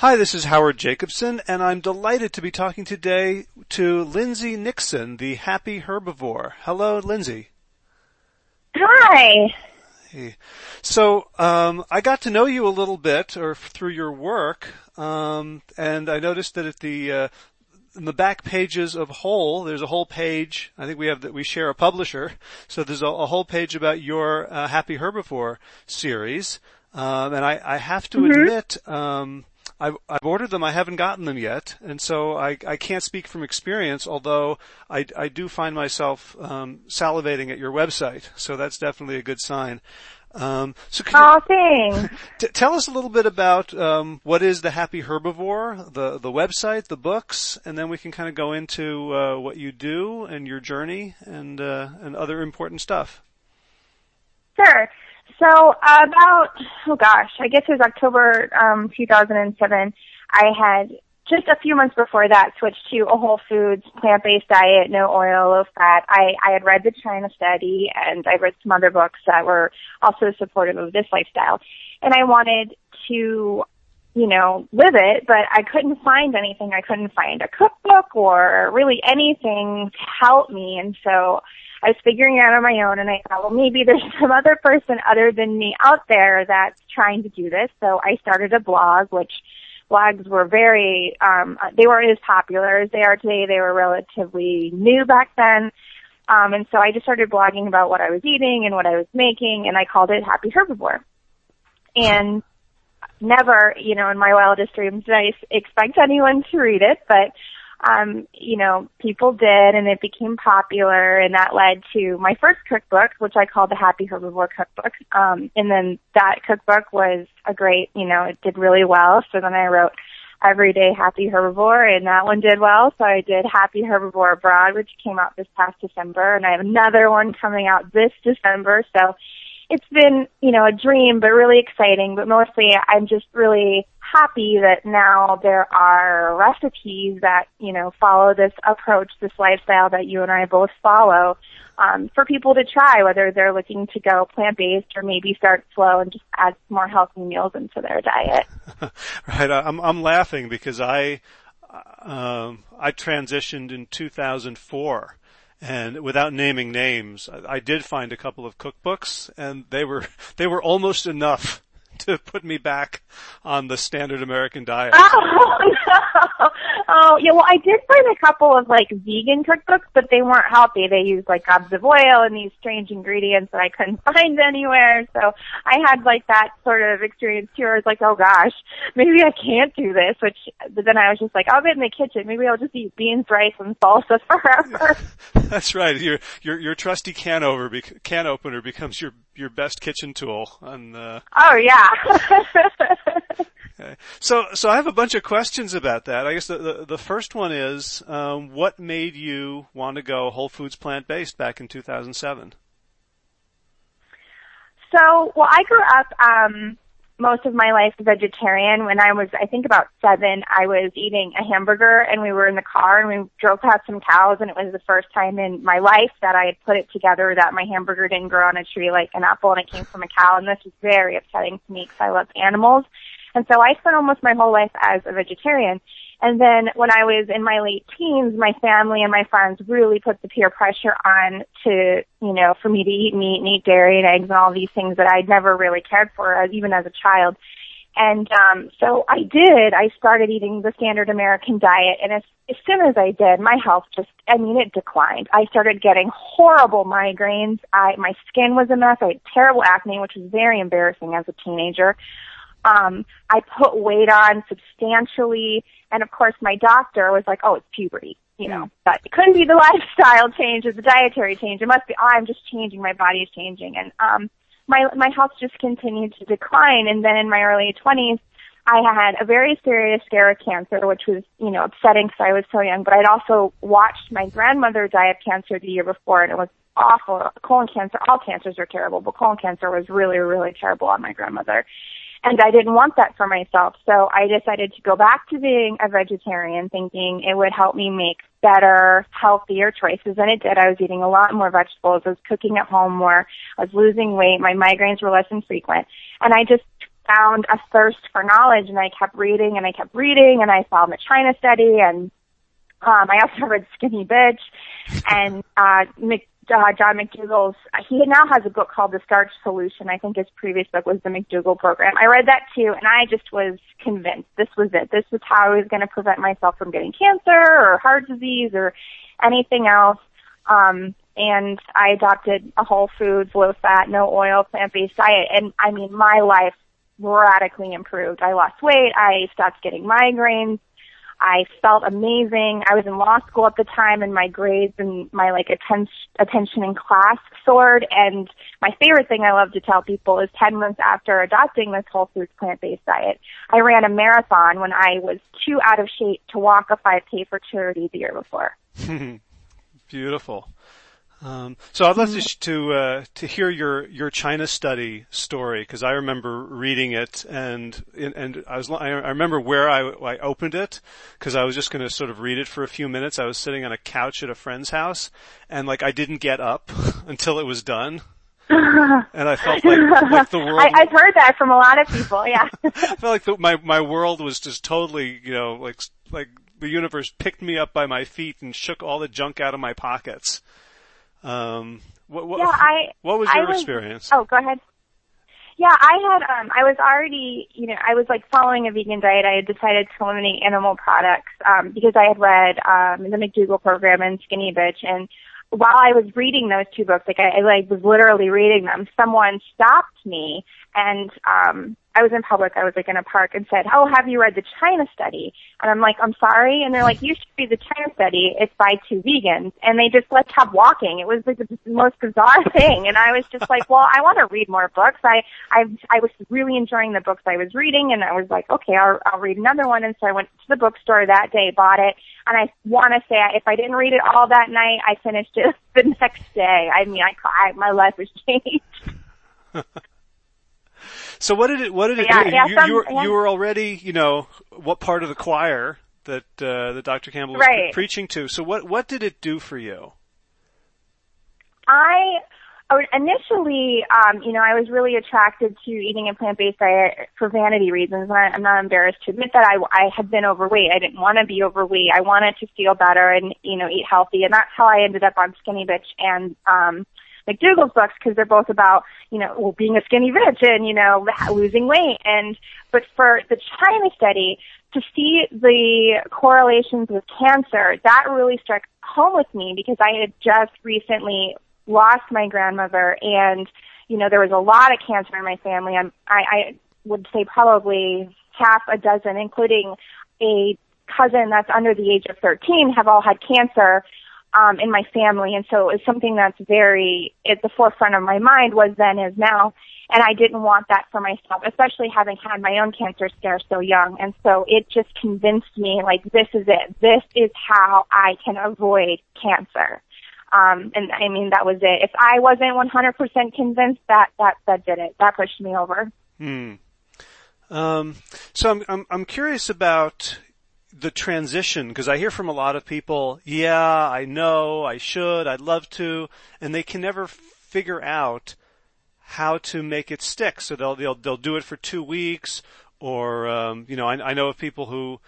Hi, this is Howard Jacobson, and I'm delighted to be talking today to Lindsay Nixon, the happy herbivore. Hello, Lindsay. Hi. Hey. So, um, I got to know you a little bit, or through your work, um, and I noticed that at the uh, in the back pages of Whole, there's a whole page. I think we have that we share a publisher, so there's a, a whole page about your uh, Happy Herbivore series. Um, and I, I have to mm-hmm. admit, um, I've, I've ordered them. I haven't gotten them yet, and so I, I can't speak from experience. Although I, I do find myself um, salivating at your website, so that's definitely a good sign. Um, so oh, thanks. T- tell us a little bit about um, what is the Happy Herbivore, the the website, the books, and then we can kind of go into uh, what you do and your journey and uh, and other important stuff. Sure. So about oh gosh, I guess it was October um, 2007. I had just a few months before that switched to a whole foods plant-based diet, no oil, low fat. I, I had read the China study and I read some other books that were also supportive of this lifestyle. And I wanted to, you know, live it, but I couldn't find anything. I couldn't find a cookbook or really anything to help me. And so I was figuring it out on my own and I thought, well, maybe there's some other person other than me out there that's trying to do this. So I started a blog, which blogs were very, um, they weren't as popular as they are today. They were relatively new back then. Um, and so I just started blogging about what I was eating and what I was making and I called it Happy Herbivore. And never, you know, in my wildest dreams did I expect anyone to read it, but um, you know, people did and it became popular and that led to my first cookbook, which I called the Happy Herbivore Cookbook. Um, and then that cookbook was a great, you know, it did really well. So then I wrote Everyday Happy Herbivore and that one did well. So I did Happy Herbivore Abroad, which came out this past December and I have another one coming out this December. So it's been, you know, a dream, but really exciting. But mostly I'm just really happy that now there are recipes that, you know, follow this approach, this lifestyle that you and I both follow, um, for people to try, whether they're looking to go plant-based or maybe start slow and just add more healthy meals into their diet. right. I'm, I'm laughing because I, um, I transitioned in 2004 and without naming names, I, I, did find a couple of cookbooks, and they were they were almost enough to put me back on the standard American diet. Oh no! Oh yeah, well I did find a couple of like vegan cookbooks, but they weren't healthy. They used like gobs of oil and these strange ingredients that I couldn't find anywhere. So I had like that sort of experience too. I was like, oh gosh, maybe I can't do this. Which, but then I was just like, I'll get in the kitchen. Maybe I'll just eat beans, rice, and salsa forever. That's right. Your your your trusty can over can opener becomes your your best kitchen tool. And uh... oh yeah. So, so I have a bunch of questions about that. I guess the the, the first one is, um, what made you want to go whole foods plant based back in 2007? So, well, I grew up um, most of my life vegetarian. When I was, I think about seven, I was eating a hamburger and we were in the car and we drove past some cows and it was the first time in my life that I had put it together that my hamburger didn't grow on a tree like an apple and it came from a cow and this was very upsetting to me because I love animals. And so I spent almost my whole life as a vegetarian. And then when I was in my late teens, my family and my friends really put the peer pressure on to, you know, for me to eat meat and eat dairy and eggs and all these things that I'd never really cared for as even as a child. And um so I did. I started eating the standard American diet and as as soon as I did, my health just I mean it declined. I started getting horrible migraines. I my skin was a mess. I had terrible acne, which was very embarrassing as a teenager. Um, I put weight on substantially, and of course my doctor was like, "Oh, it's puberty." You know, but it couldn't be the lifestyle change or the dietary change. It must be, oh, I'm just changing. My body is changing, and um, my my health just continued to decline. And then in my early 20s, I had a very serious scare of cancer, which was, you know, upsetting because I was so young. But I'd also watched my grandmother die of cancer the year before, and it was awful. Colon cancer, all cancers are terrible, but colon cancer was really, really terrible on my grandmother. And I didn't want that for myself. So I decided to go back to being a vegetarian thinking it would help me make better, healthier choices. And it did. I was eating a lot more vegetables. I was cooking at home more. I was losing weight. My migraines were less infrequent. And I just found a thirst for knowledge and I kept reading and I kept reading and I found the China study and um, I also read Skinny Bitch and uh, uh, John McDougall's. He now has a book called The Starch Solution. I think his previous book was The McDougall Program. I read that too, and I just was convinced this was it. This was how I was going to prevent myself from getting cancer or heart disease or anything else. Um, and I adopted a whole foods, low fat, no oil, plant based diet. And I mean, my life radically improved. I lost weight. I stopped getting migraines. I felt amazing. I was in law school at the time and my grades and my like attention, attention in class soared. And my favorite thing I love to tell people is 10 months after adopting this whole foods plant-based diet, I ran a marathon when I was too out of shape to walk a 5K for charity the year before. Beautiful. Um, so I'd love to mm-hmm. to, uh, to hear your your China study story because I remember reading it and and I was I remember where I, I opened it because I was just going to sort of read it for a few minutes. I was sitting on a couch at a friend's house and like I didn't get up until it was done. and I felt like, like the world. I, have heard that from a lot of people. Yeah. I felt like the, my my world was just totally, you know, like like the universe picked me up by my feet and shook all the junk out of my pockets. Um, what, what, yeah, I, what was your was, experience? Oh, go ahead. Yeah, I had, um, I was already, you know, I was like following a vegan diet. I had decided to eliminate animal products, um, because I had read, um, the McDougall program and Skinny Bitch. And while I was reading those two books, like I, I like was literally reading them, someone stopped me and, um, I was in public, I was like in a park and said, oh, have you read the China study? And I'm like, I'm sorry. And they're like, you should read the China study. It's by two vegans. And they just like kept walking. It was like the most bizarre thing. And I was just like, well, I want to read more books. I, I, I was really enjoying the books I was reading and I was like, okay, I'll, I'll read another one. And so I went to the bookstore that day, bought it. And I want to say if I didn't read it all that night, I finished it the next day. I mean, I, I my life was changed. So what did it? What did it yeah, do? Yeah, you, some, you, were, yeah. you were already, you know, what part of the choir that uh, that Dr. Campbell was right. pre- preaching to? So what what did it do for you? I initially, um, you know, I was really attracted to eating a plant-based diet for vanity reasons, and I, I'm not embarrassed to admit that I, I had been overweight. I didn't want to be overweight. I wanted to feel better and, you know, eat healthy, and that's how I ended up on Skinny Bitch and um, McDougall's books because they're both about, you know, well, being a skinny bitch and, you know, losing weight. And, but for the China study, to see the correlations with cancer, that really struck home with me because I had just recently lost my grandmother and, you know, there was a lot of cancer in my family. I'm, I, I would say probably half a dozen, including a cousin that's under the age of 13 have all had cancer um, in my family, and so it's something that's very at the forefront of my mind was then is now, and I didn't want that for myself, especially having had my own cancer scare so young, and so it just convinced me like this is it, this is how I can avoid cancer. Um, and I mean that was it. If I wasn't 100% convinced, that that that did it. That pushed me over. Hmm. Um, so I'm, I'm I'm curious about the transition because I hear from a lot of people, yeah, I know, I should, I'd love to, and they can never figure out how to make it stick. So they'll they'll they'll do it for two weeks, or um, you know, I, I know of people who,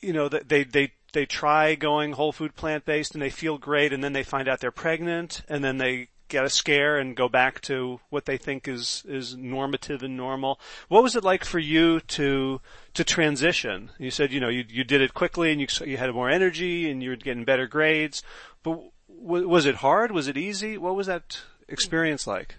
you know, they they they try going whole food plant based and they feel great, and then they find out they're pregnant, and then they get a scare and go back to what they think is is normative and normal. What was it like for you to to transition? You said you know you you did it quickly and you you had more energy and you were getting better grades, but w- was it hard? Was it easy? What was that experience like?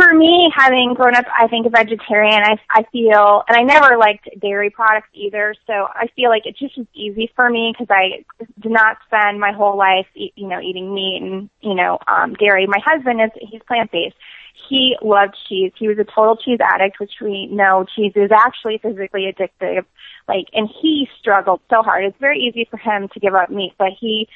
For me, having grown up, I think a vegetarian, I, I feel, and I never liked dairy products either, so I feel like it just easy for me because I did not spend my whole life, you know, eating meat and, you know, um, dairy. My husband is, he's plant-based. He loved cheese. He was a total cheese addict, which we know cheese is actually physically addictive. Like, and he struggled so hard. It's very easy for him to give up meat, but he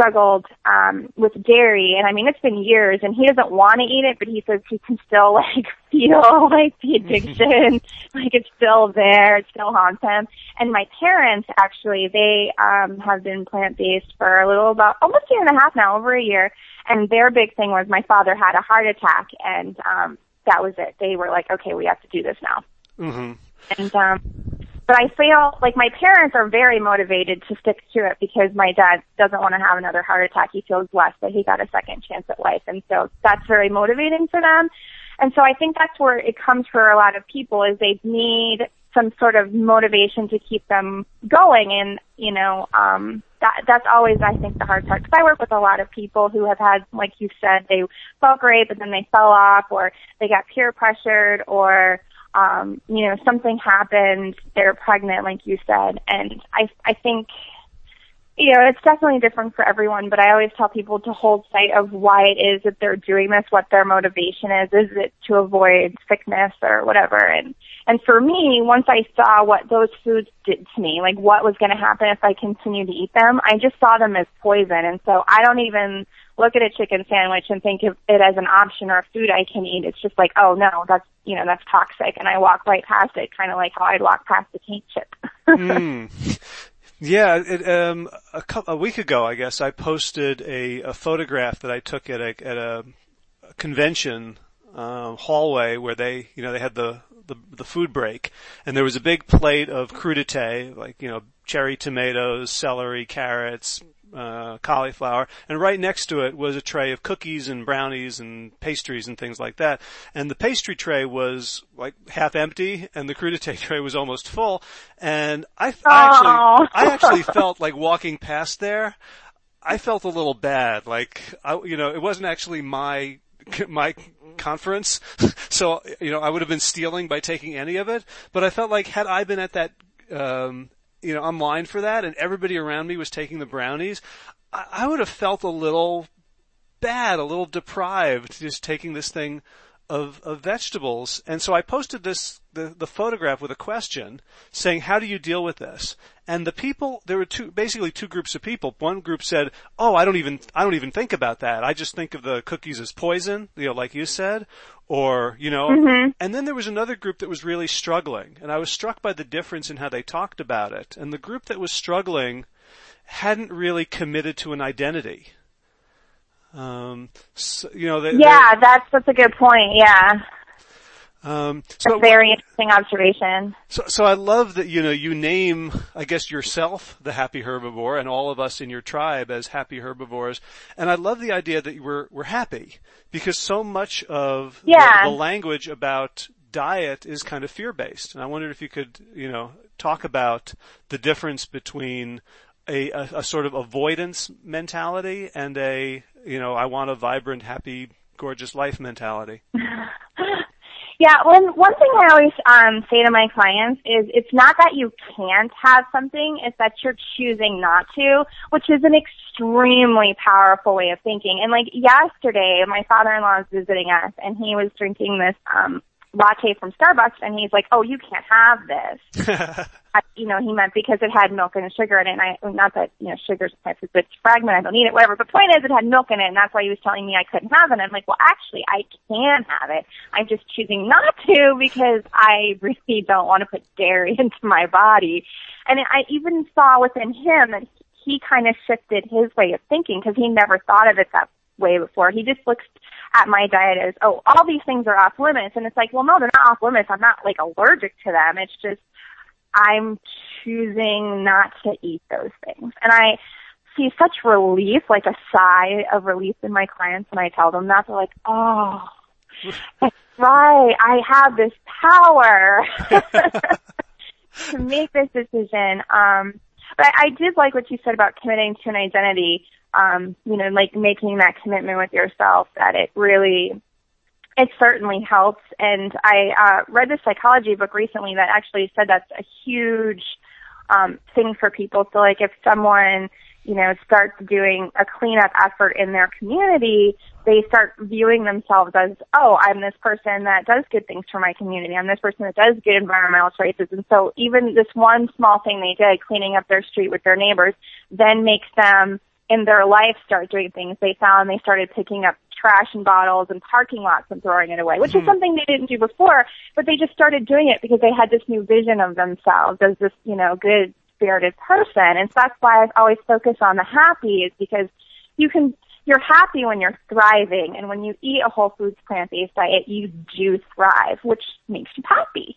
struggled um with dairy and I mean it's been years and he doesn't want to eat it but he says he can still like feel like the addiction like it's still there it still haunts him and my parents actually they um have been plant based for a little about almost a year and a half now over a year and their big thing was my father had a heart attack and um that was it. They were like, okay, we have to do this now. Mm-hmm. And um, but I feel like my parents are very motivated to stick to it because my dad doesn't want to have another heart attack. He feels blessed that he got a second chance at life, and so that's very motivating for them. And so I think that's where it comes for a lot of people is they need some sort of motivation to keep them going. And, you know, um, that, that's always, I think, the hard part. Cause I work with a lot of people who have had, like you said, they felt great, but then they fell off or they got peer pressured or, um, you know, something happened, they're pregnant, like you said. And I, I think, you know, it's definitely different for everyone, but I always tell people to hold sight of why it is that they're doing this, what their motivation is. Is it to avoid sickness or whatever? And, and for me, once I saw what those foods did to me, like what was going to happen if I continued to eat them, I just saw them as poison. And so I don't even look at a chicken sandwich and think of it as an option or a food I can eat. It's just like, oh no, that's, you know, that's toxic. And I walk right past it, kind of like how I'd walk past a paint chip. mm. Yeah, it, um, a, a, week ago, I guess, I posted a, a photograph that I took at a, at a convention um, hallway where they, you know, they had the, the the food break, and there was a big plate of crudité, like you know, cherry tomatoes, celery, carrots, uh, cauliflower, and right next to it was a tray of cookies and brownies and pastries and things like that. And the pastry tray was like half empty, and the crudité tray was almost full. And I, I actually, I actually felt like walking past there. I felt a little bad, like I, you know, it wasn't actually my my conference, so you know, I would have been stealing by taking any of it. But I felt like had I been at that um, you know, online for that and everybody around me was taking the brownies, I, I would have felt a little bad, a little deprived just taking this thing of, of vegetables. And so I posted this, the, the photograph with a question saying, how do you deal with this? And the people, there were two, basically two groups of people. One group said, oh, I don't even, I don't even think about that. I just think of the cookies as poison, you know, like you said. Or, you know, mm-hmm. and then there was another group that was really struggling. And I was struck by the difference in how they talked about it. And the group that was struggling hadn't really committed to an identity. Um, so, you know, they, yeah, that's that's a good point. Yeah. Um, so a very interesting observation. So, so I love that you know you name, I guess yourself the happy herbivore, and all of us in your tribe as happy herbivores. And I love the idea that we're we're happy because so much of yeah. the, the language about diet is kind of fear based. And I wondered if you could you know talk about the difference between a, a, a sort of avoidance mentality and a you know I want a vibrant, happy, gorgeous life mentality. Yeah, one one thing I always um, say to my clients is it's not that you can't have something; it's that you're choosing not to, which is an extremely powerful way of thinking. And like yesterday, my father-in-law was visiting us, and he was drinking this um, latte from Starbucks, and he's like, "Oh, you can't have this." I, you know, he meant because it had milk and sugar in it. And I, not that you know, sugar's a it's fragment. I don't need it, whatever. But the point is, it had milk in it, and that's why he was telling me I couldn't have it. And I'm like, well, actually, I can have it. I'm just choosing not to because I really don't want to put dairy into my body. And I even saw within him that he kind of shifted his way of thinking because he never thought of it that way before. He just looks at my diet as, oh, all these things are off limits. And it's like, well, no, they're not off limits. I'm not like allergic to them. It's just, I'm choosing not to eat those things. And I see such relief, like a sigh of relief in my clients when I tell them that. They're like, oh, that's right. I have this power to make this decision. Um, but I, I did like what you said about committing to an identity um, you know, like making that commitment with yourself that it really, it certainly helps. And I uh, read this psychology book recently that actually said that's a huge um, thing for people. So like if someone, you know, starts doing a cleanup effort in their community, they start viewing themselves as, oh, I'm this person that does good things for my community. I'm this person that does good environmental choices. And so even this one small thing they did, cleaning up their street with their neighbors, then makes them in their life start doing things. They found they started picking up trash and bottles and parking lots and throwing it away, which mm-hmm. is something they didn't do before, but they just started doing it because they had this new vision of themselves as this, you know, good spirited person. And so that's why I've always focused on the happy is because you can you're happy when you're thriving, and when you eat a whole foods plant-based diet, you do thrive, which makes you happy.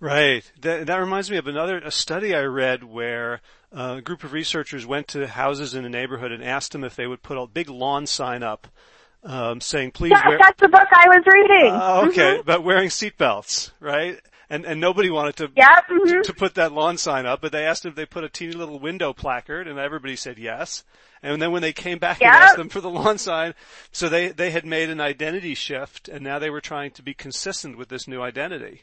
Right. That, that reminds me of another a study I read where uh, a group of researchers went to houses in a neighborhood and asked them if they would put a big lawn sign up um, saying, "Please yeah, wear." That's the book I was reading. Uh, okay, mm-hmm. but wearing seatbelts, right? And and nobody wanted to, yep, mm-hmm. to to put that lawn sign up, but they asked if they put a teeny little window placard, and everybody said yes. And then when they came back yep. and asked them for the lawn sign, so they they had made an identity shift, and now they were trying to be consistent with this new identity.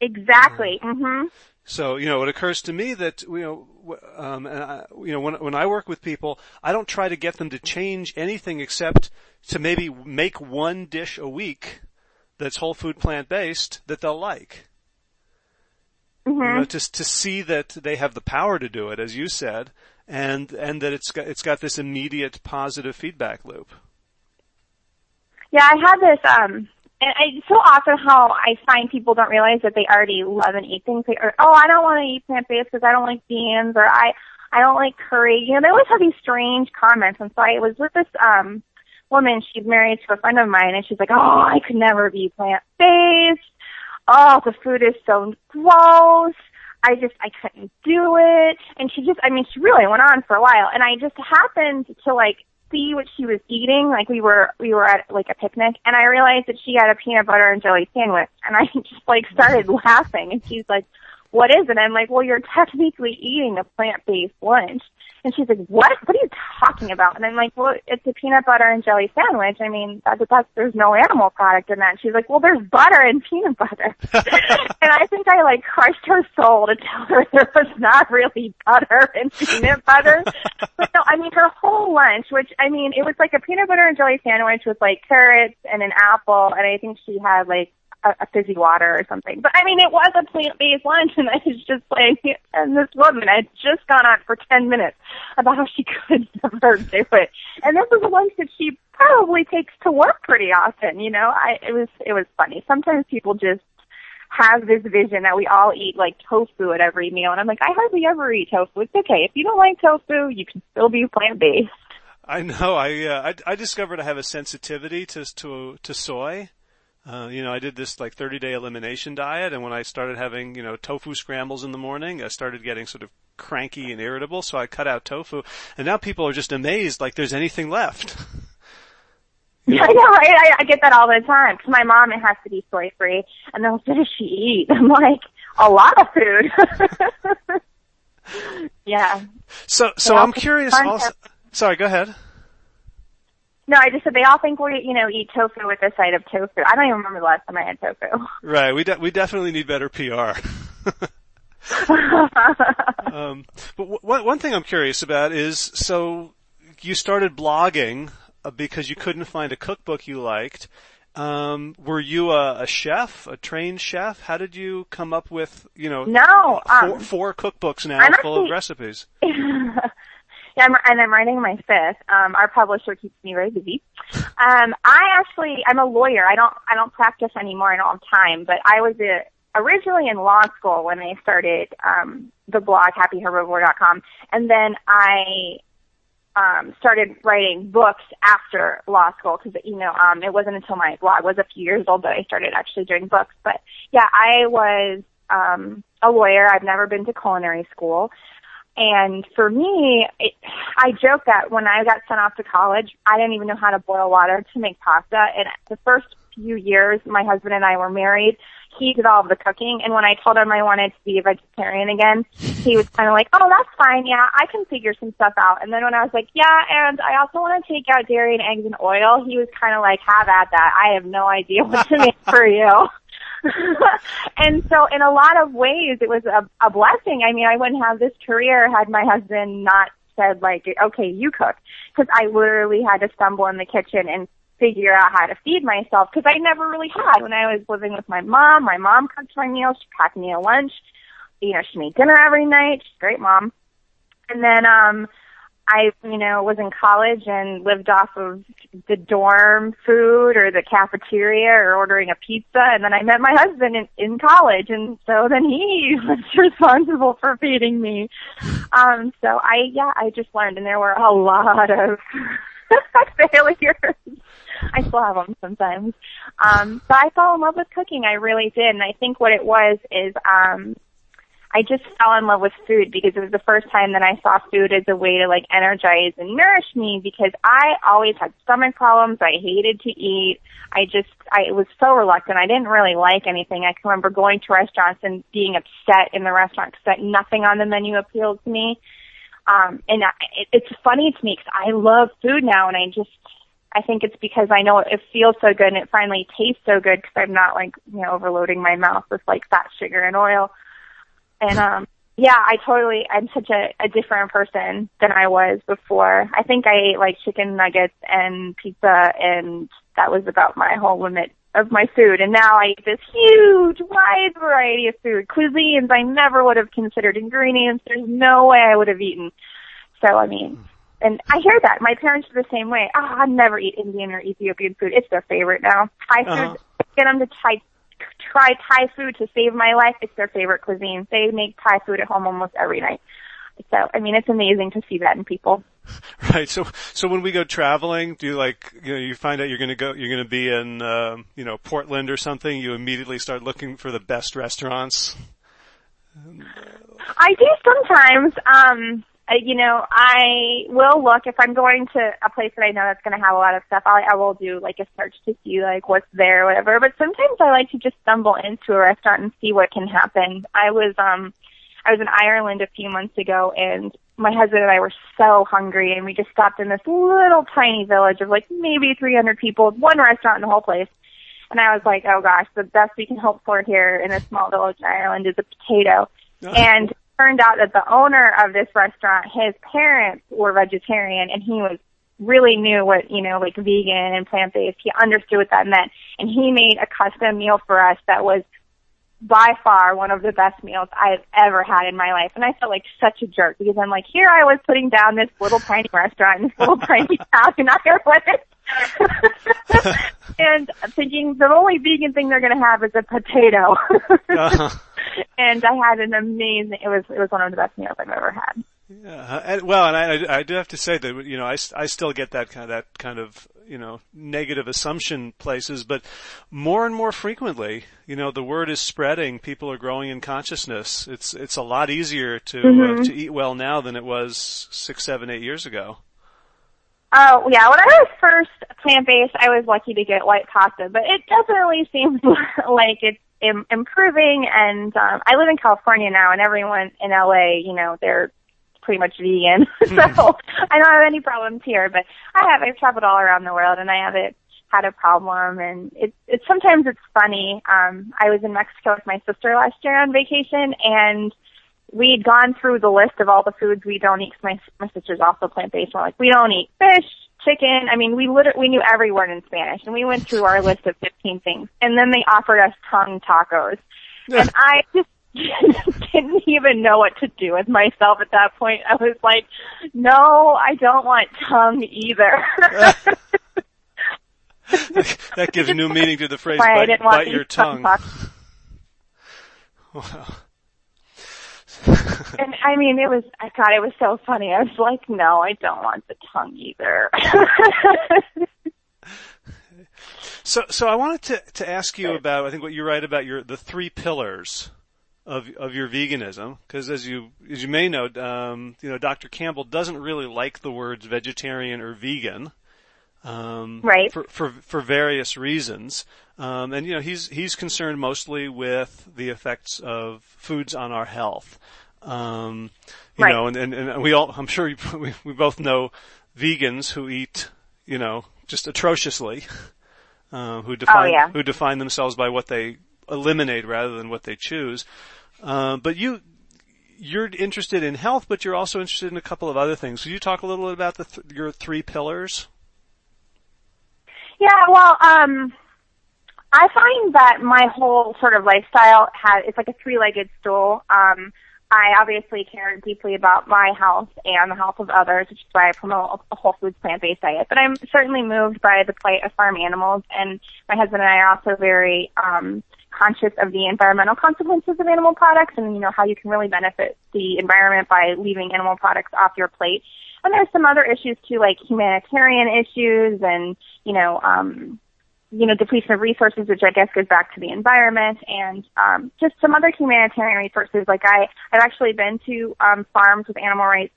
Exactly. Mm-hmm. So you know, it occurs to me that you know, um, and I, you know, when when I work with people, I don't try to get them to change anything except to maybe make one dish a week that's whole food plant based that they'll like. Mm-hmm. You know, to to see that they have the power to do it, as you said, and and that it's got it's got this immediate positive feedback loop. Yeah, I had this um and I, so often how I find people don't realize that they already love and eat things. They are, oh, I don't want to eat plant based because I don't like beans or I, I don't like curry. You know, they always have these strange comments. And so I was with this, um, woman, she's married to a friend of mine and she's like, oh, I could never be plant based. Oh, the food is so gross. I just, I couldn't do it. And she just, I mean, she really went on for a while. And I just happened to like see what she was eating. Like we were we were at like a picnic, and I realized that she had a peanut butter and jelly sandwich, and I just like started laughing. And she's like, "What is it?" I'm like, "Well, you're technically eating a plant based lunch." And she's like, "What? What are you talking about?" And I'm like, "Well, it's a peanut butter and jelly sandwich. I mean, that's, that's there's no animal product in that." And she's like, "Well, there's butter and peanut butter." and I think I like crushed her soul to tell her there was not really butter and peanut butter. but no, I mean her whole lunch, which I mean, it was like a peanut butter and jelly sandwich with like carrots and an apple, and I think she had like a, a fizzy water or something. But I mean, it was a plant-based lunch, and I was just like, and this woman had just gone on for ten minutes about how she could never do it, and this is a lunch that she probably takes to work pretty often. You know, I it was it was funny. Sometimes people just have this vision that we all eat like tofu at every meal, and I'm like, I hardly ever eat tofu. It's okay if you don't like tofu, you can still be plant-based. I know. I, uh, I I discovered I have a sensitivity to to to soy. Uh, you know, I did this like 30 day elimination diet, and when I started having, you know, tofu scrambles in the morning, I started getting sort of cranky and irritable, so I cut out tofu, and now people are just amazed like there's anything left. Yeah, I know, right? I, I get that all the time. Cause my mom, it has to be soy free, and they'll say, "What does she eat?" I'm like, a lot of food. yeah. So, so I'm curious. Also, sorry, go ahead. No, I just said they all think we, you know, eat tofu with a side of tofu. I don't even remember the last time I had tofu. Right. We de- we definitely need better PR. um, but w- one thing I'm curious about is so you started blogging uh, because you couldn't find a cookbook you liked. Um, were you a, a, chef, a trained chef? How did you come up with, you know, no, um, four, four, cookbooks now I'm full actually, of recipes? Yeah, I'm, and I'm writing my fifth. Um, our publisher keeps me very busy. Um, I actually, I'm a lawyer. I don't, I don't practice anymore. I don't have time, but I was a, originally in law school when I started, um, the blog happyherbivore.com. And then I, um, started writing books after law school because, you know, um, it wasn't until my blog was a few years old that I started actually doing books. But yeah, I was, um, a lawyer. I've never been to culinary school. And for me, it, I joke that when I got sent off to college, I didn't even know how to boil water to make pasta. And the first few years my husband and I were married, he did all of the cooking. And when I told him I wanted to be a vegetarian again, he was kind of like, oh, that's fine. Yeah, I can figure some stuff out. And then when I was like, yeah, and I also want to take out dairy and eggs and oil, he was kind of like, have at that. I have no idea what to make for you. and so in a lot of ways it was a, a blessing. I mean, I wouldn't have this career had my husband not said like, okay, you cook. Cause I literally had to stumble in the kitchen and figure out how to feed myself because I never really had when I was living with my mom. My mom cooked my meals. She packed me a lunch. You know, she made dinner every night. She's a great mom. And then, um, I, you know, was in college and lived off of the dorm food or the cafeteria or ordering a pizza. And then I met my husband in, in college. And so then he was responsible for feeding me. Um, so I, yeah, I just learned and there were a lot of failures. I still have them sometimes. Um, but I fell in love with cooking. I really did. And I think what it was is, um, I just fell in love with food because it was the first time that I saw food as a way to like energize and nourish me because I always had stomach problems. I hated to eat. I just, I was so reluctant. I didn't really like anything. I can remember going to restaurants and being upset in the restaurant because nothing on the menu appealed to me. Um, and I, it, it's funny to me because I love food now and I just, I think it's because I know it feels so good and it finally tastes so good because I'm not like, you know, overloading my mouth with like fat, sugar, and oil. And, um, yeah, I totally, I'm such a, a different person than I was before. I think I ate like chicken nuggets and pizza and that was about my whole limit of my food. And now I eat this huge, wide variety of food. Cuisines I never would have considered. Ingredients there's no way I would have eaten. So, I mean, and I hear that. My parents are the same way. Oh, I'd never eat Indian or Ethiopian food. It's their favorite now. Thai food, uh-huh. get them to try, try Thai food to save my life. It's their favorite cuisine. They make Thai food at home almost every night. So, I mean, it's amazing to see that in people. Right. So, so when we go traveling, do you like, you know, you find out you're going to go, you're going to be in, um, you know, Portland or something, you immediately start looking for the best restaurants? I do sometimes. Um, you know, I will look if I'm going to a place that I know that's going to have a lot of stuff. I, I will do like a search to see like what's there or whatever. But sometimes I like to just stumble into a restaurant and see what can happen. I was um I was in Ireland a few months ago and my husband and I were so hungry and we just stopped in this little tiny village of like maybe 300 people, one restaurant in the whole place. And I was like, oh gosh, the best we can hope for here in a small village in Ireland is a potato. and turned out that the owner of this restaurant, his parents were vegetarian and he was really knew what, you know, like vegan and plant-based. He understood what that meant. And he made a custom meal for us that was by far one of the best meals I've ever had in my life. And I felt like such a jerk because I'm like, here I was putting down this little tiny restaurant in this little tiny town in Ireland. and thinking the only vegan thing they're going to have is a potato. uh-huh. And I had an amazing, it was, it was one of the best meals I've ever had. Yeah, and, well, and I, I do have to say that you know I, I still get that kind of that kind of you know negative assumption places, but more and more frequently, you know, the word is spreading. People are growing in consciousness. It's it's a lot easier to uh, mm-hmm. uh, to eat well now than it was six, seven, eight years ago. Oh yeah, when I was first plant based, I was lucky to get white pasta, but it definitely seems like it's Im- improving. And um, I live in California now, and everyone in LA, you know, they're pretty much vegan. so I don't have any problems here, but I have, I've traveled all around the world and I haven't had a problem and it, it sometimes it's funny. Um, I was in Mexico with my sister last year on vacation and we'd gone through the list of all the foods we don't eat. Cause my, my sister's also plant-based. We're like, we don't eat fish, chicken. I mean, we literally, we knew every word in Spanish and we went through our list of 15 things and then they offered us tongue tacos. and I just didn't even know what to do with myself at that point. I was like, no, I don't want tongue either. that gives new meaning to the phrase bite, bite your tongue. tongue wow. and I mean, it was, I thought it was so funny. I was like, no, I don't want the tongue either. so, so I wanted to, to ask you about, I think what you write about your, the three pillars of of your veganism because as you as you may know, um, you know Dr. Campbell doesn't really like the words vegetarian or vegan, um, right? For for for various reasons, um, and you know he's he's concerned mostly with the effects of foods on our health. Um, you right. know, and, and and we all I'm sure we we both know vegans who eat you know just atrociously. Uh, who oh, define oh, yeah. who define themselves by what they eliminate rather than what they choose. Uh, but you, you're interested in health, but you're also interested in a couple of other things. Could you talk a little bit about the th- your three pillars? Yeah, well, um, I find that my whole sort of lifestyle has it's like a three-legged stool. Um, I obviously care deeply about my health and the health of others, which is why I promote a whole foods plant-based diet. But I'm certainly moved by the plight of farm animals, and my husband and I are also very um, conscious of the environmental consequences of animal products and, you know, how you can really benefit the environment by leaving animal products off your plate. And there's some other issues too, like humanitarian issues and, you know, um, you know, depletion of resources, which I guess goes back to the environment and um, just some other humanitarian resources. Like I, I've actually been to um, farms with animal rights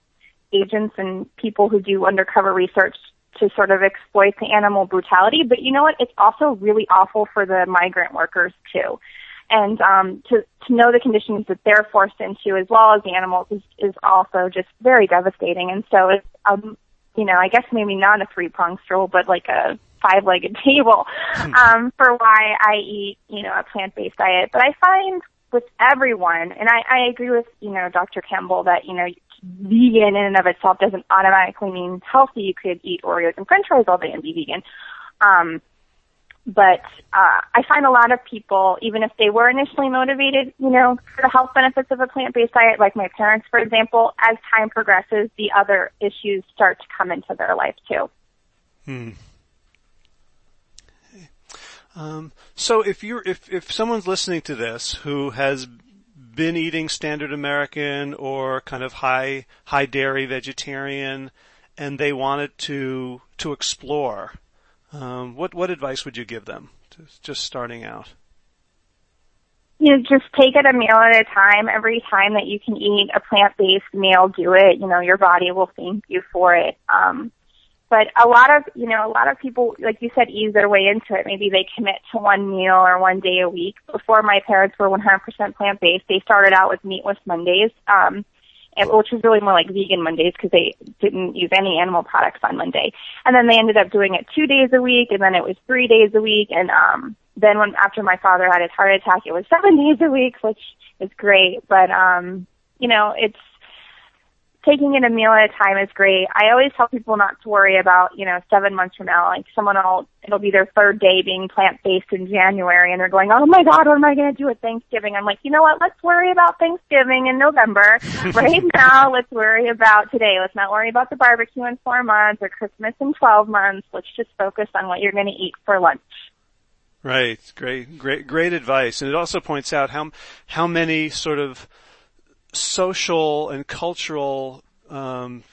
agents and people who do undercover research to sort of exploit the animal brutality. But you know what? It's also really awful for the migrant workers too. And um, to to know the conditions that they're forced into, as well as the animals, is, is also just very devastating. And so it's um, you know, I guess maybe not a three pronged stool, but like a five legged table hmm. um, for why I eat, you know, a plant based diet. But I find with everyone, and I, I agree with, you know, Dr. Campbell that, you know, vegan in and of itself doesn't automatically mean healthy. You could eat Oreos and french fries all day and be vegan. Um, but uh, I find a lot of people, even if they were initially motivated, you know, for the health benefits of a plant-based diet, like my parents, for example, as time progresses, the other issues start to come into their life too. Hmm. Um, so if you're if if someone's listening to this who has been eating standard American or kind of high high dairy vegetarian, and they wanted to to explore, um, what what advice would you give them? Just starting out. You know, just take it a meal at a time. Every time that you can eat a plant-based meal, do it. You know, your body will thank you for it. Um, but a lot of, you know, a lot of people, like you said, ease their way into it. Maybe they commit to one meal or one day a week. Before my parents were 100% plant-based, they started out with meatless Mondays, um, which was really more like vegan Mondays because they didn't use any animal products on Monday. And then they ended up doing it two days a week, and then it was three days a week, and um, then when after my father had his heart attack, it was seven days a week, which is great. But um, you know, it's taking it a meal at a time is great. I always tell people not to worry about, you know, seven months from now, like someone will, it'll be their third day being plant-based in January and they're going, oh my God, what am I going to do at Thanksgiving? I'm like, you know what? Let's worry about Thanksgiving in November. right now, let's worry about today. Let's not worry about the barbecue in four months or Christmas in 12 months. Let's just focus on what you're going to eat for lunch. Right. Great, great, great advice. And it also points out how, how many sort of social and cultural, um,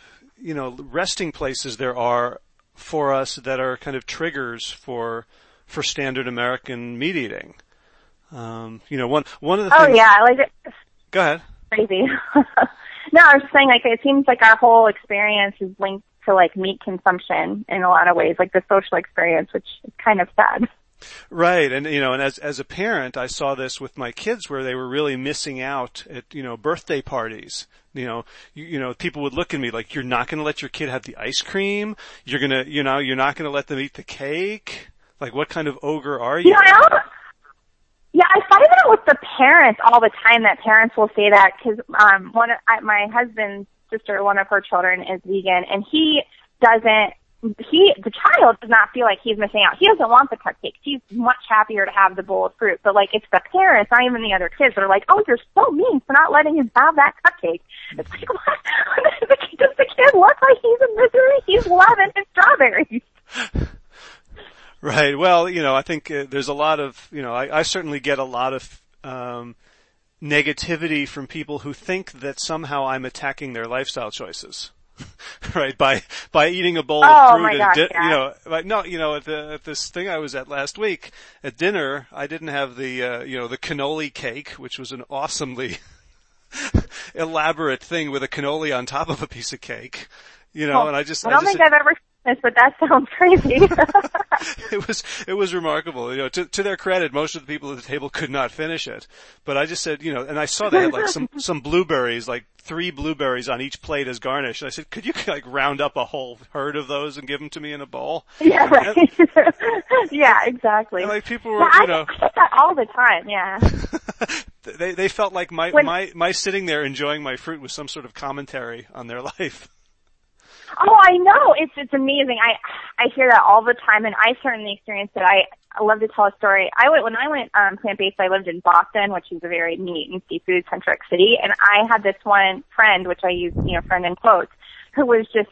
you know, resting places there are for us that are kind of triggers for for standard American meat eating. Um, you know, one one of the oh things. yeah, like it. Go ahead. Crazy. no, I was just saying, like it seems like our whole experience is linked to like meat consumption in a lot of ways, like the social experience, which is kind of sad. Right, and you know, and as as a parent, I saw this with my kids where they were really missing out at you know birthday parties. You know, you, you know, people would look at me like, "You're not going to let your kid have the ice cream. You're gonna, you know, you're not going to let them eat the cake. Like, what kind of ogre are you?" You know, yeah, I find that with the parents all the time. That parents will say that because um, one, of, I, my husband's sister, one of her children is vegan, and he doesn't he the child does not feel like he's missing out. He doesn't want the cupcakes. He's much happier to have the bowl of fruit. But like it's the parents, not even the other kids, that are like, "Oh, you're so mean for not letting him have that cupcake." It's like, what? Does the kid look like he's in misery? He's loving his strawberries. Right. Well, you know, I think uh, there's a lot of, you know, I, I certainly get a lot of um, negativity from people who think that somehow I'm attacking their lifestyle choices. right? By by eating a bowl oh, of fruit and di- yeah. you know, like no, you know, at, the, at this thing I was at last week at dinner, I didn't have the uh, you know the cannoli cake, which was an awesomely elaborate thing with a cannoli on top of a piece of cake. You know, oh, and I just I don't I just, think I've ever but that sounds crazy. it was it was remarkable. You know, to to their credit, most of the people at the table could not finish it. But I just said, you know, and I saw they had like some some blueberries, like three blueberries on each plate as garnish. And I said, could you like round up a whole herd of those and give them to me in a bowl? Yeah, right. And, yeah, exactly. And like people were, yeah, you know, I that all the time. Yeah. they they felt like my when, my my sitting there enjoying my fruit was some sort of commentary on their life. Oh, I know. It's it's amazing. I I hear that all the time, and I certainly experienced it. I, I love to tell a story. I went when I went um, plant based. I lived in Boston, which is a very meat and seafood centric city, and I had this one friend, which I use you know friend in quotes, who was just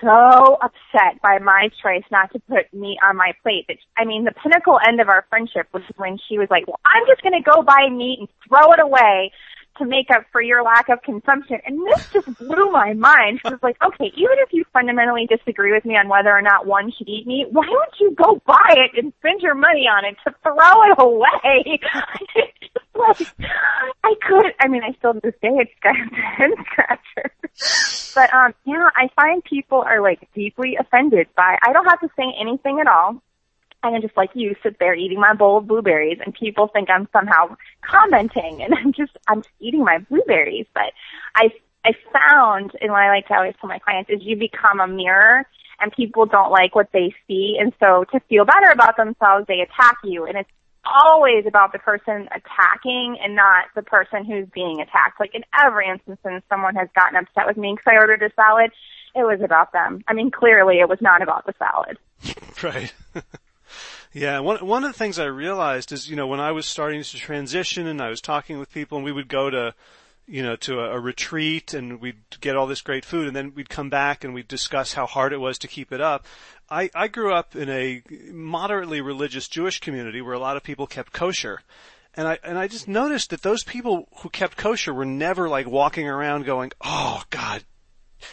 so upset by my choice not to put meat on my plate. That I mean, the pinnacle end of our friendship was when she was like, "Well, I'm just going to go buy meat and throw it away." To make up for your lack of consumption. And this just blew my mind. It was like, okay, even if you fundamentally disagree with me on whether or not one should eat meat, why would you go buy it and spend your money on it to throw it away? I could, I mean, I still to this day it's kind of a scratcher. But, um, yeah, I find people are like deeply offended by, I don't have to say anything at all. I can just like you sit there eating my bowl of blueberries and people think I'm somehow commenting and I'm just, I'm just eating my blueberries. But I, I found, and what I like to always tell my clients is you become a mirror and people don't like what they see. And so to feel better about themselves, they attack you. And it's always about the person attacking and not the person who's being attacked. Like in every instance when someone has gotten upset with me because I ordered a salad, it was about them. I mean, clearly it was not about the salad. Right. yeah, one one of the things I realized is, you know, when I was starting to transition and I was talking with people and we would go to you know, to a, a, retreat and we'd get all this great food and then we'd come back and we'd discuss how hard it was to keep it up. I, I grew up in a moderately religious Jewish community where a lot of people kept kosher. And I, and I just noticed that those people who kept kosher were never like walking around going, oh God,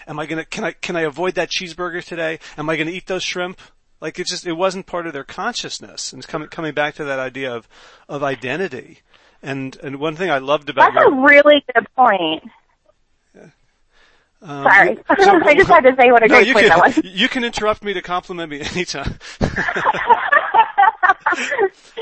am I gonna, can I, can I avoid that cheeseburger today? Am I gonna eat those shrimp? Like it just, it wasn't part of their consciousness. And it's coming, coming back to that idea of, of identity. And and one thing I loved about that's your, a really good point. Um, Sorry, so, I just had to say what a no, great point can, that was. You can interrupt me to compliment me anytime.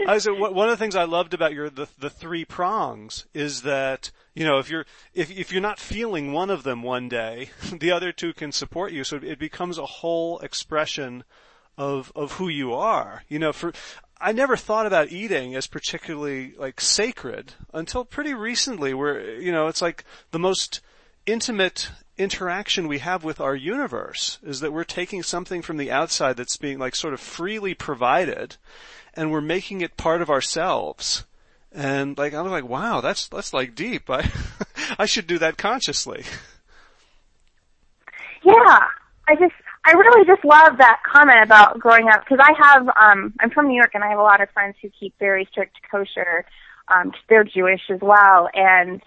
I said one of the things I loved about your the the three prongs is that you know if you're if if you're not feeling one of them one day, the other two can support you. So it becomes a whole expression of of who you are. You know, for I never thought about eating as particularly like sacred until pretty recently where, you know, it's like the most intimate interaction we have with our universe is that we're taking something from the outside that's being like sort of freely provided and we're making it part of ourselves. And like, I was like, wow, that's, that's like deep. I, I should do that consciously. Yeah. I just, I really just love that comment about growing up because I have um I'm from New York and I have a lot of friends who keep very strict kosher. Um they're Jewish as well and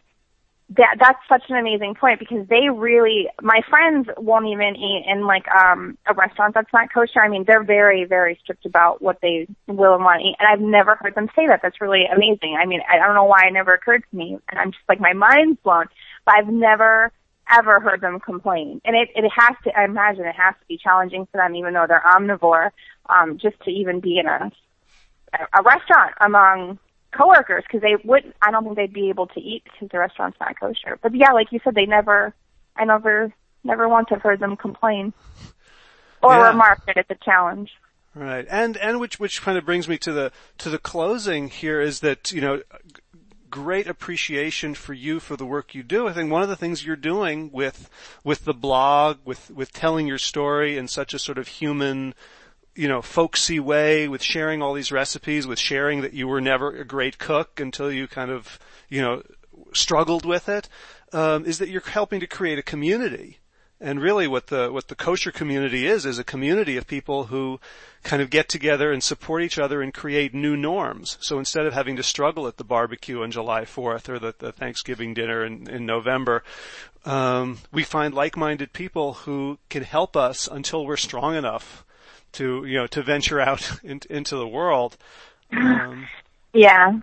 that that's such an amazing point because they really my friends won't even eat in like um a restaurant that's not kosher. I mean, they're very very strict about what they will and want to eat and I've never heard them say that. That's really amazing. I mean, I don't know why it never occurred to me and I'm just like my mind's blown. But I've never ever heard them complain. And it, it has to, I imagine it has to be challenging for them, even though they're omnivore, um, just to even be in a, a restaurant among coworkers because they wouldn't, I don't think they'd be able to eat because the restaurant's not kosher. But yeah, like you said, they never, I never, never once have heard them complain or yeah. remark that it's a challenge. Right. And, and which, which kind of brings me to the, to the closing here is that, you know, great appreciation for you for the work you do. I think one of the things you're doing with with the blog, with with telling your story in such a sort of human, you know, folksy way, with sharing all these recipes, with sharing that you were never a great cook until you kind of, you know, struggled with it, um, is that you're helping to create a community and really what the, what the kosher community is, is a community of people who kind of get together and support each other and create new norms. So instead of having to struggle at the barbecue on July 4th or the, the Thanksgiving dinner in, in November, um, we find like-minded people who can help us until we're strong enough to, you know, to venture out in, into the world. Um, yeah.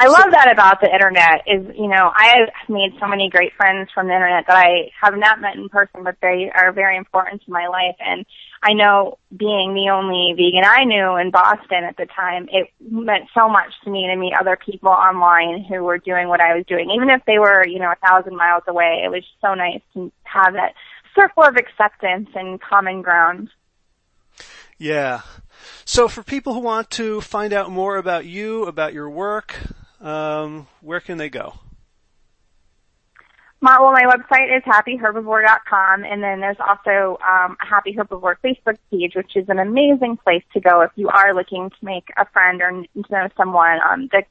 I love that about the internet is, you know, I have made so many great friends from the internet that I have not met in person, but they are very important to my life. And I know being the only vegan I knew in Boston at the time, it meant so much to me to meet other people online who were doing what I was doing. Even if they were, you know, a thousand miles away, it was so nice to have that circle of acceptance and common ground. Yeah. So for people who want to find out more about you, about your work, um, where can they go? My, well, my website is happyherbivore.com, and then there's also um, a Happy Herbivore Facebook page, which is an amazing place to go if you are looking to make a friend or to know someone. Um, the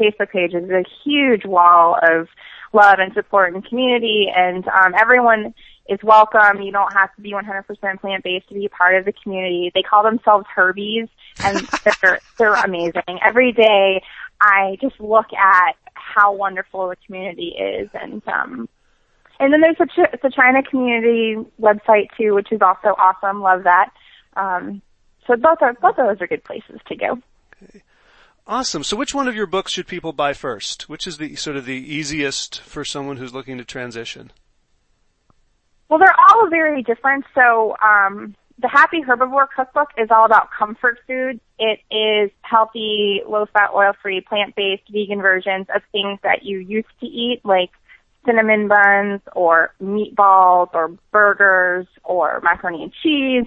Facebook page is a huge wall of love and support and community, and um, everyone is welcome. You don't have to be 100% plant-based to be part of the community. They call themselves Herbies, and they're, they're amazing. Every day I just look at how wonderful the community is and um and then there's a, Ch- the China community website too, which is also awesome. Love that. Um, so both are both of those are good places to go. Okay. Awesome. So which one of your books should people buy first? Which is the sort of the easiest for someone who's looking to transition? Well, they're all very different. So, um, the Happy Herbivore Cookbook is all about comfort foods. It is healthy, low-fat, oil-free, plant-based, vegan versions of things that you used to eat, like cinnamon buns or meatballs or burgers or macaroni and cheese.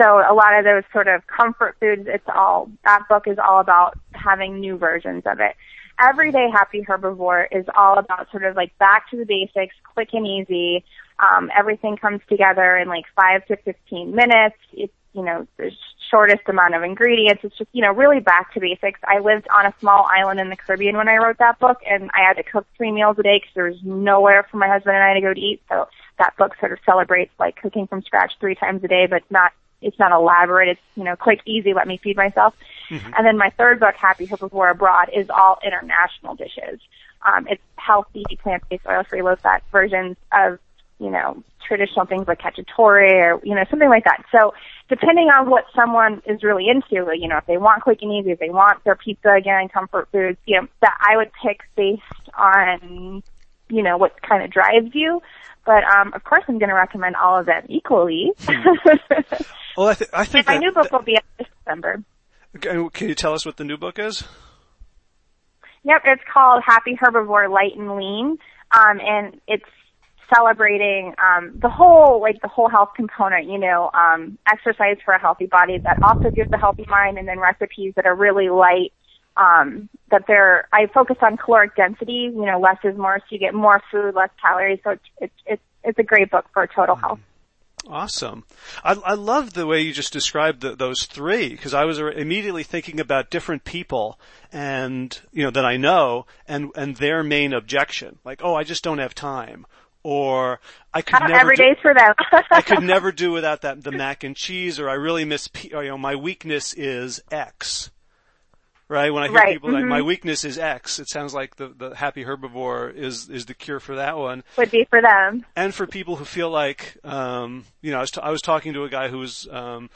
So a lot of those sort of comfort foods, it's all, that book is all about having new versions of it. Everyday Happy Herbivore is all about sort of like back to the basics, quick and easy. Um, everything comes together in like five to 15 minutes. It's, you know, the shortest amount of ingredients. It's just, you know, really back to basics. I lived on a small island in the Caribbean when I wrote that book and I had to cook three meals a day because there was nowhere for my husband and I to go to eat. So that book sort of celebrates like cooking from scratch three times a day, but not it's not elaborate. It's, you know, quick, easy, let me feed myself. Mm-hmm. And then my third book, Happy Herbivore Abroad, is all international dishes. Um, it's healthy, plant-based, oil-free, low-fat versions of, you know, traditional things like cacciatore or, you know, something like that. So depending on what someone is really into, you know, if they want quick and easy, if they want their pizza again, comfort foods, you know, that I would pick based on, you know, what kind of drives you. But um, of course, I'm going to recommend all of them equally. well, I, th- I think my new book will be out this December. Can you tell us what the new book is? Yep, it's called Happy Herbivore Light and Lean, um, and it's celebrating um, the whole like the whole health component. You know, um, exercise for a healthy body that also gives a healthy mind, and then recipes that are really light um, that they're, I focus on caloric density, you know, less is more, so you get more food, less calories. So it's, it's, it's, it's a great book for total mm-hmm. health. Awesome. I, I love the way you just described the, those three because I was immediately thinking about different people and, you know, that I know and, and their main objection. Like, oh, I just don't have time. Or I could never every do, day's for them. I could never do without that the mac and cheese, or I really miss. Or, you know, my weakness is X right? When I hear right. people mm-hmm. like my weakness is X, it sounds like the the happy herbivore is is the cure for that one. Would be for them. And for people who feel like, um, you know, I was t- I was talking to a guy who was. Um,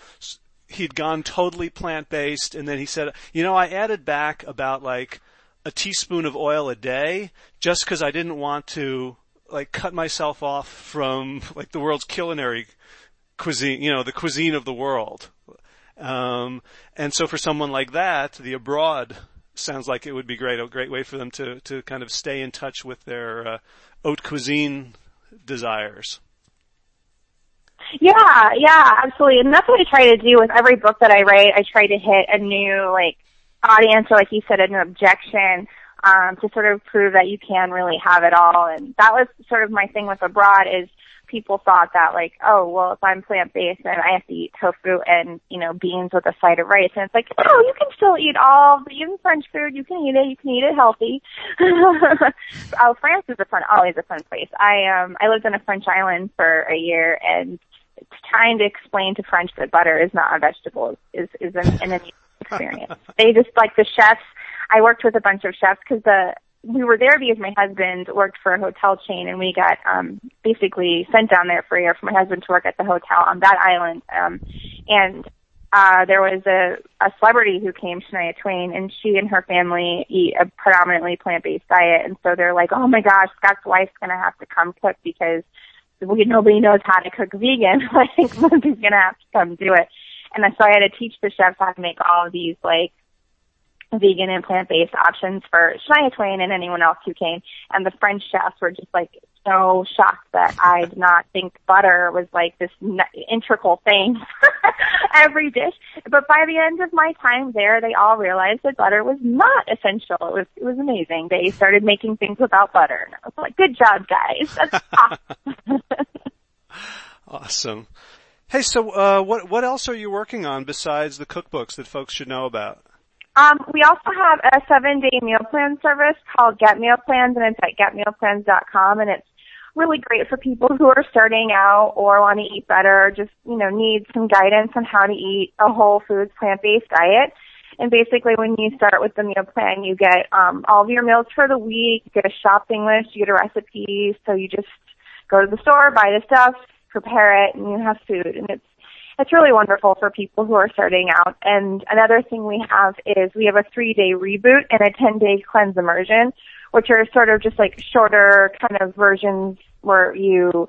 he'd gone totally plant based and then he said, you know, I added back about like a teaspoon of oil a day just because I didn't want to like cut myself off from like the world's culinary cuisine, you know, the cuisine of the world. Um, and so for someone like that, the abroad sounds like it would be great, a great way for them to, to kind of stay in touch with their uh, haute cuisine desires. Yeah, yeah, absolutely. And that's what I try to do with every book that I write. I try to hit a new, like, audience or like you said, an objection, um, to sort of prove that you can really have it all. And that was sort of my thing with abroad is people thought that like, oh, well, if I'm plant based and I have to eat tofu and, you know, beans with a side of rice. And it's like, oh, you can still eat all, the even French food, you can eat it, you can eat it healthy. oh, France is a fun, always a fun place. I, um, I lived on a French island for a year and trying to explain to French that butter is not a vegetable is, is an, an experience. they just, like the chefs, I worked with a bunch of chefs because the, we were there because my husband worked for a hotel chain and we got um basically sent down there for a year for my husband to work at the hotel on that island. Um and uh there was a a celebrity who came Shania Twain and she and her family eat a predominantly plant based diet. And so they're like oh my gosh Scott's wife's gonna have to come cook because we nobody knows how to cook vegan. Like he's gonna have to come do it. And so I had to teach the chefs how to make all of these like vegan and plant-based options for Shania Twain and anyone else who came. And the French chefs were just like so shocked that I did not think butter was like this integral thing every dish. But by the end of my time there, they all realized that butter was not essential. It was it was amazing. They started making things without butter. And I was like, good job, guys. That's awesome. awesome. Hey, so uh, what what else are you working on besides the cookbooks that folks should know about? Um, we also have a seven day meal plan service called Get Meal Plans and it's at getmealplans.com and it's really great for people who are starting out or want to eat better or just, you know, need some guidance on how to eat a whole foods plant based diet. And basically when you start with the meal plan, you get um, all of your meals for the week, you get a shopping list, you get a recipe, so you just go to the store, buy the stuff, prepare it, and you have food. And it's it's really wonderful for people who are starting out. And another thing we have is we have a three day reboot and a 10 day cleanse immersion, which are sort of just like shorter kind of versions where you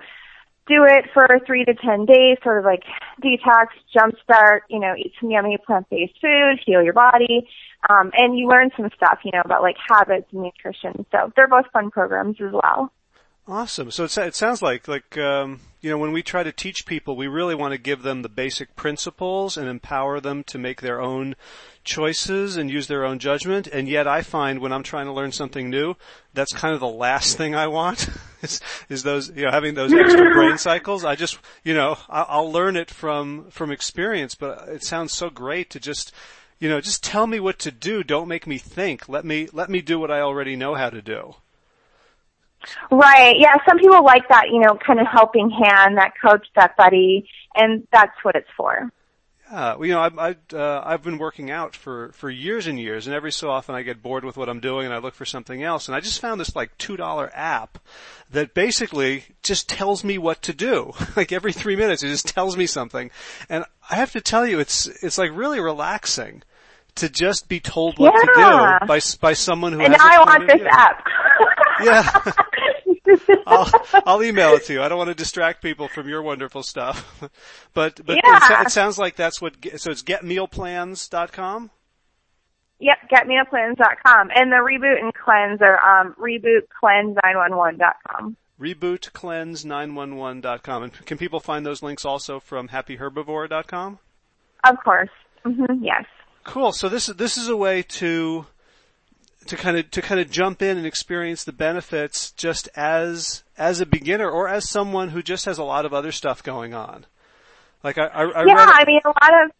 do it for three to 10 days, sort of like detox, jumpstart, you know, eat some yummy plant-based food, heal your body, um, and you learn some stuff, you know, about like habits and nutrition. So they're both fun programs as well. Awesome. So it, it sounds like like um, you know when we try to teach people, we really want to give them the basic principles and empower them to make their own choices and use their own judgment. And yet, I find when I'm trying to learn something new, that's kind of the last thing I want is, is those you know having those extra brain cycles. I just you know I'll, I'll learn it from from experience, but it sounds so great to just you know just tell me what to do. Don't make me think. Let me let me do what I already know how to do. Right. Yeah. Some people like that, you know, kind of helping hand, that coach, that buddy, and that's what it's for. Yeah, well, you know, I've I've, uh, I've been working out for for years and years, and every so often I get bored with what I'm doing, and I look for something else. And I just found this like two dollar app that basically just tells me what to do. like every three minutes, it just tells me something, and I have to tell you, it's it's like really relaxing to just be told what yeah. to do by by someone who. And has now I want this app. yeah. I'll, I'll email it to you. I don't want to distract people from your wonderful stuff, but but yeah. it, it sounds like that's what. So it's getmealplans.com. Yep, getmealplans.com, and the reboot and cleanse are um, rebootcleanse911.com. Rebootcleanse911.com. And can people find those links also from happyherbivore.com? Of course. Mm-hmm, yes. Cool. So this is this is a way to to kind of to kind of jump in and experience the benefits just as as a beginner or as someone who just has a lot of other stuff going on. Like I, I, I yeah, read, I mean a lot of.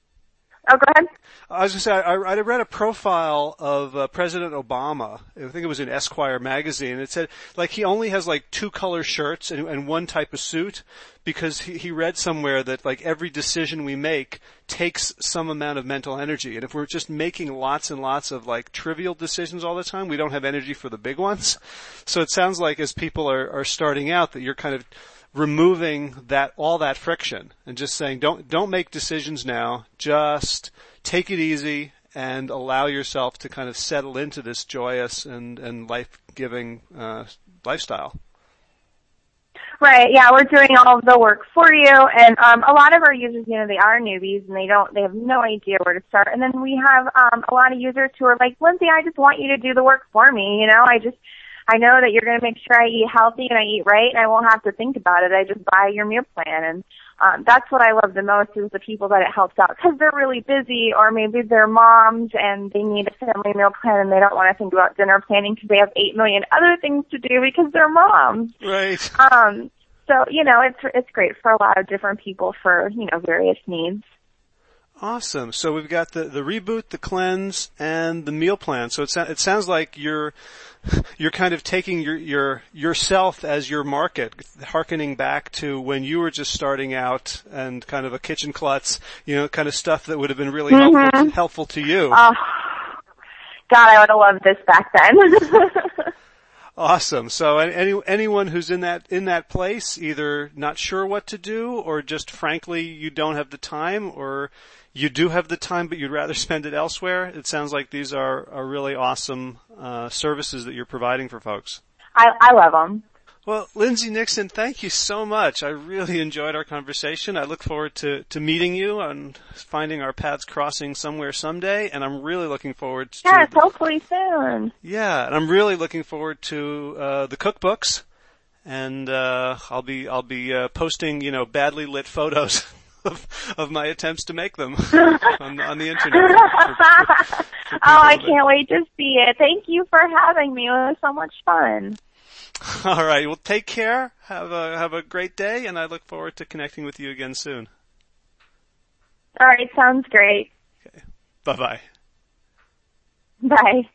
Oh, go ahead. I was going to say I, I read a profile of uh, President Obama. I think it was in Esquire magazine. It said like he only has like two color shirts and, and one type of suit because he, he read somewhere that like every decision we make takes some amount of mental energy. And if we're just making lots and lots of like trivial decisions all the time, we don't have energy for the big ones. So it sounds like as people are, are starting out that you're kind of removing that, all that friction and just saying don't, don't make decisions now. Just take it easy and allow yourself to kind of settle into this joyous and, and life-giving, uh, lifestyle. Right. Yeah, we're doing all of the work for you, and um, a lot of our users, you know, they are newbies and they don't, they have no idea where to start. And then we have um, a lot of users who are like, Lindsay, I just want you to do the work for me. You know, I just, I know that you're going to make sure I eat healthy and I eat right, and I won't have to think about it. I just buy your meal plan, and um, that's what I love the most is the people that it helps out because they're really busy, or maybe they're moms and they need a family meal plan and they don't want to think about dinner planning because they have eight million other things to do because they're moms. Right. Um, so you know, it's it's great for a lot of different people for you know various needs. Awesome. So we've got the, the reboot, the cleanse, and the meal plan. So it, it sounds like you're you're kind of taking your your yourself as your market, harkening back to when you were just starting out and kind of a kitchen klutz, you know, kind of stuff that would have been really mm-hmm. helpful, to, helpful to you. Oh, God, I would have loved this back then. Awesome. So any, anyone who's in that, in that place, either not sure what to do or just frankly you don't have the time or you do have the time but you'd rather spend it elsewhere, it sounds like these are, are really awesome, uh, services that you're providing for folks. I, I love them. Well, Lindsay Nixon, thank you so much. I really enjoyed our conversation. I look forward to, to meeting you and finding our paths crossing somewhere someday. And I'm really looking forward to. Yes, hopefully soon. Yeah, and I'm really looking forward to uh, the cookbooks. And uh, I'll be I'll be uh, posting you know badly lit photos of, of my attempts to make them on, on the internet. For, for, for oh, I can't wait to see it. Thank you for having me. It was so much fun. All right. Well, take care. Have a have a great day, and I look forward to connecting with you again soon. All right. Sounds great. Okay. Bye-bye. Bye.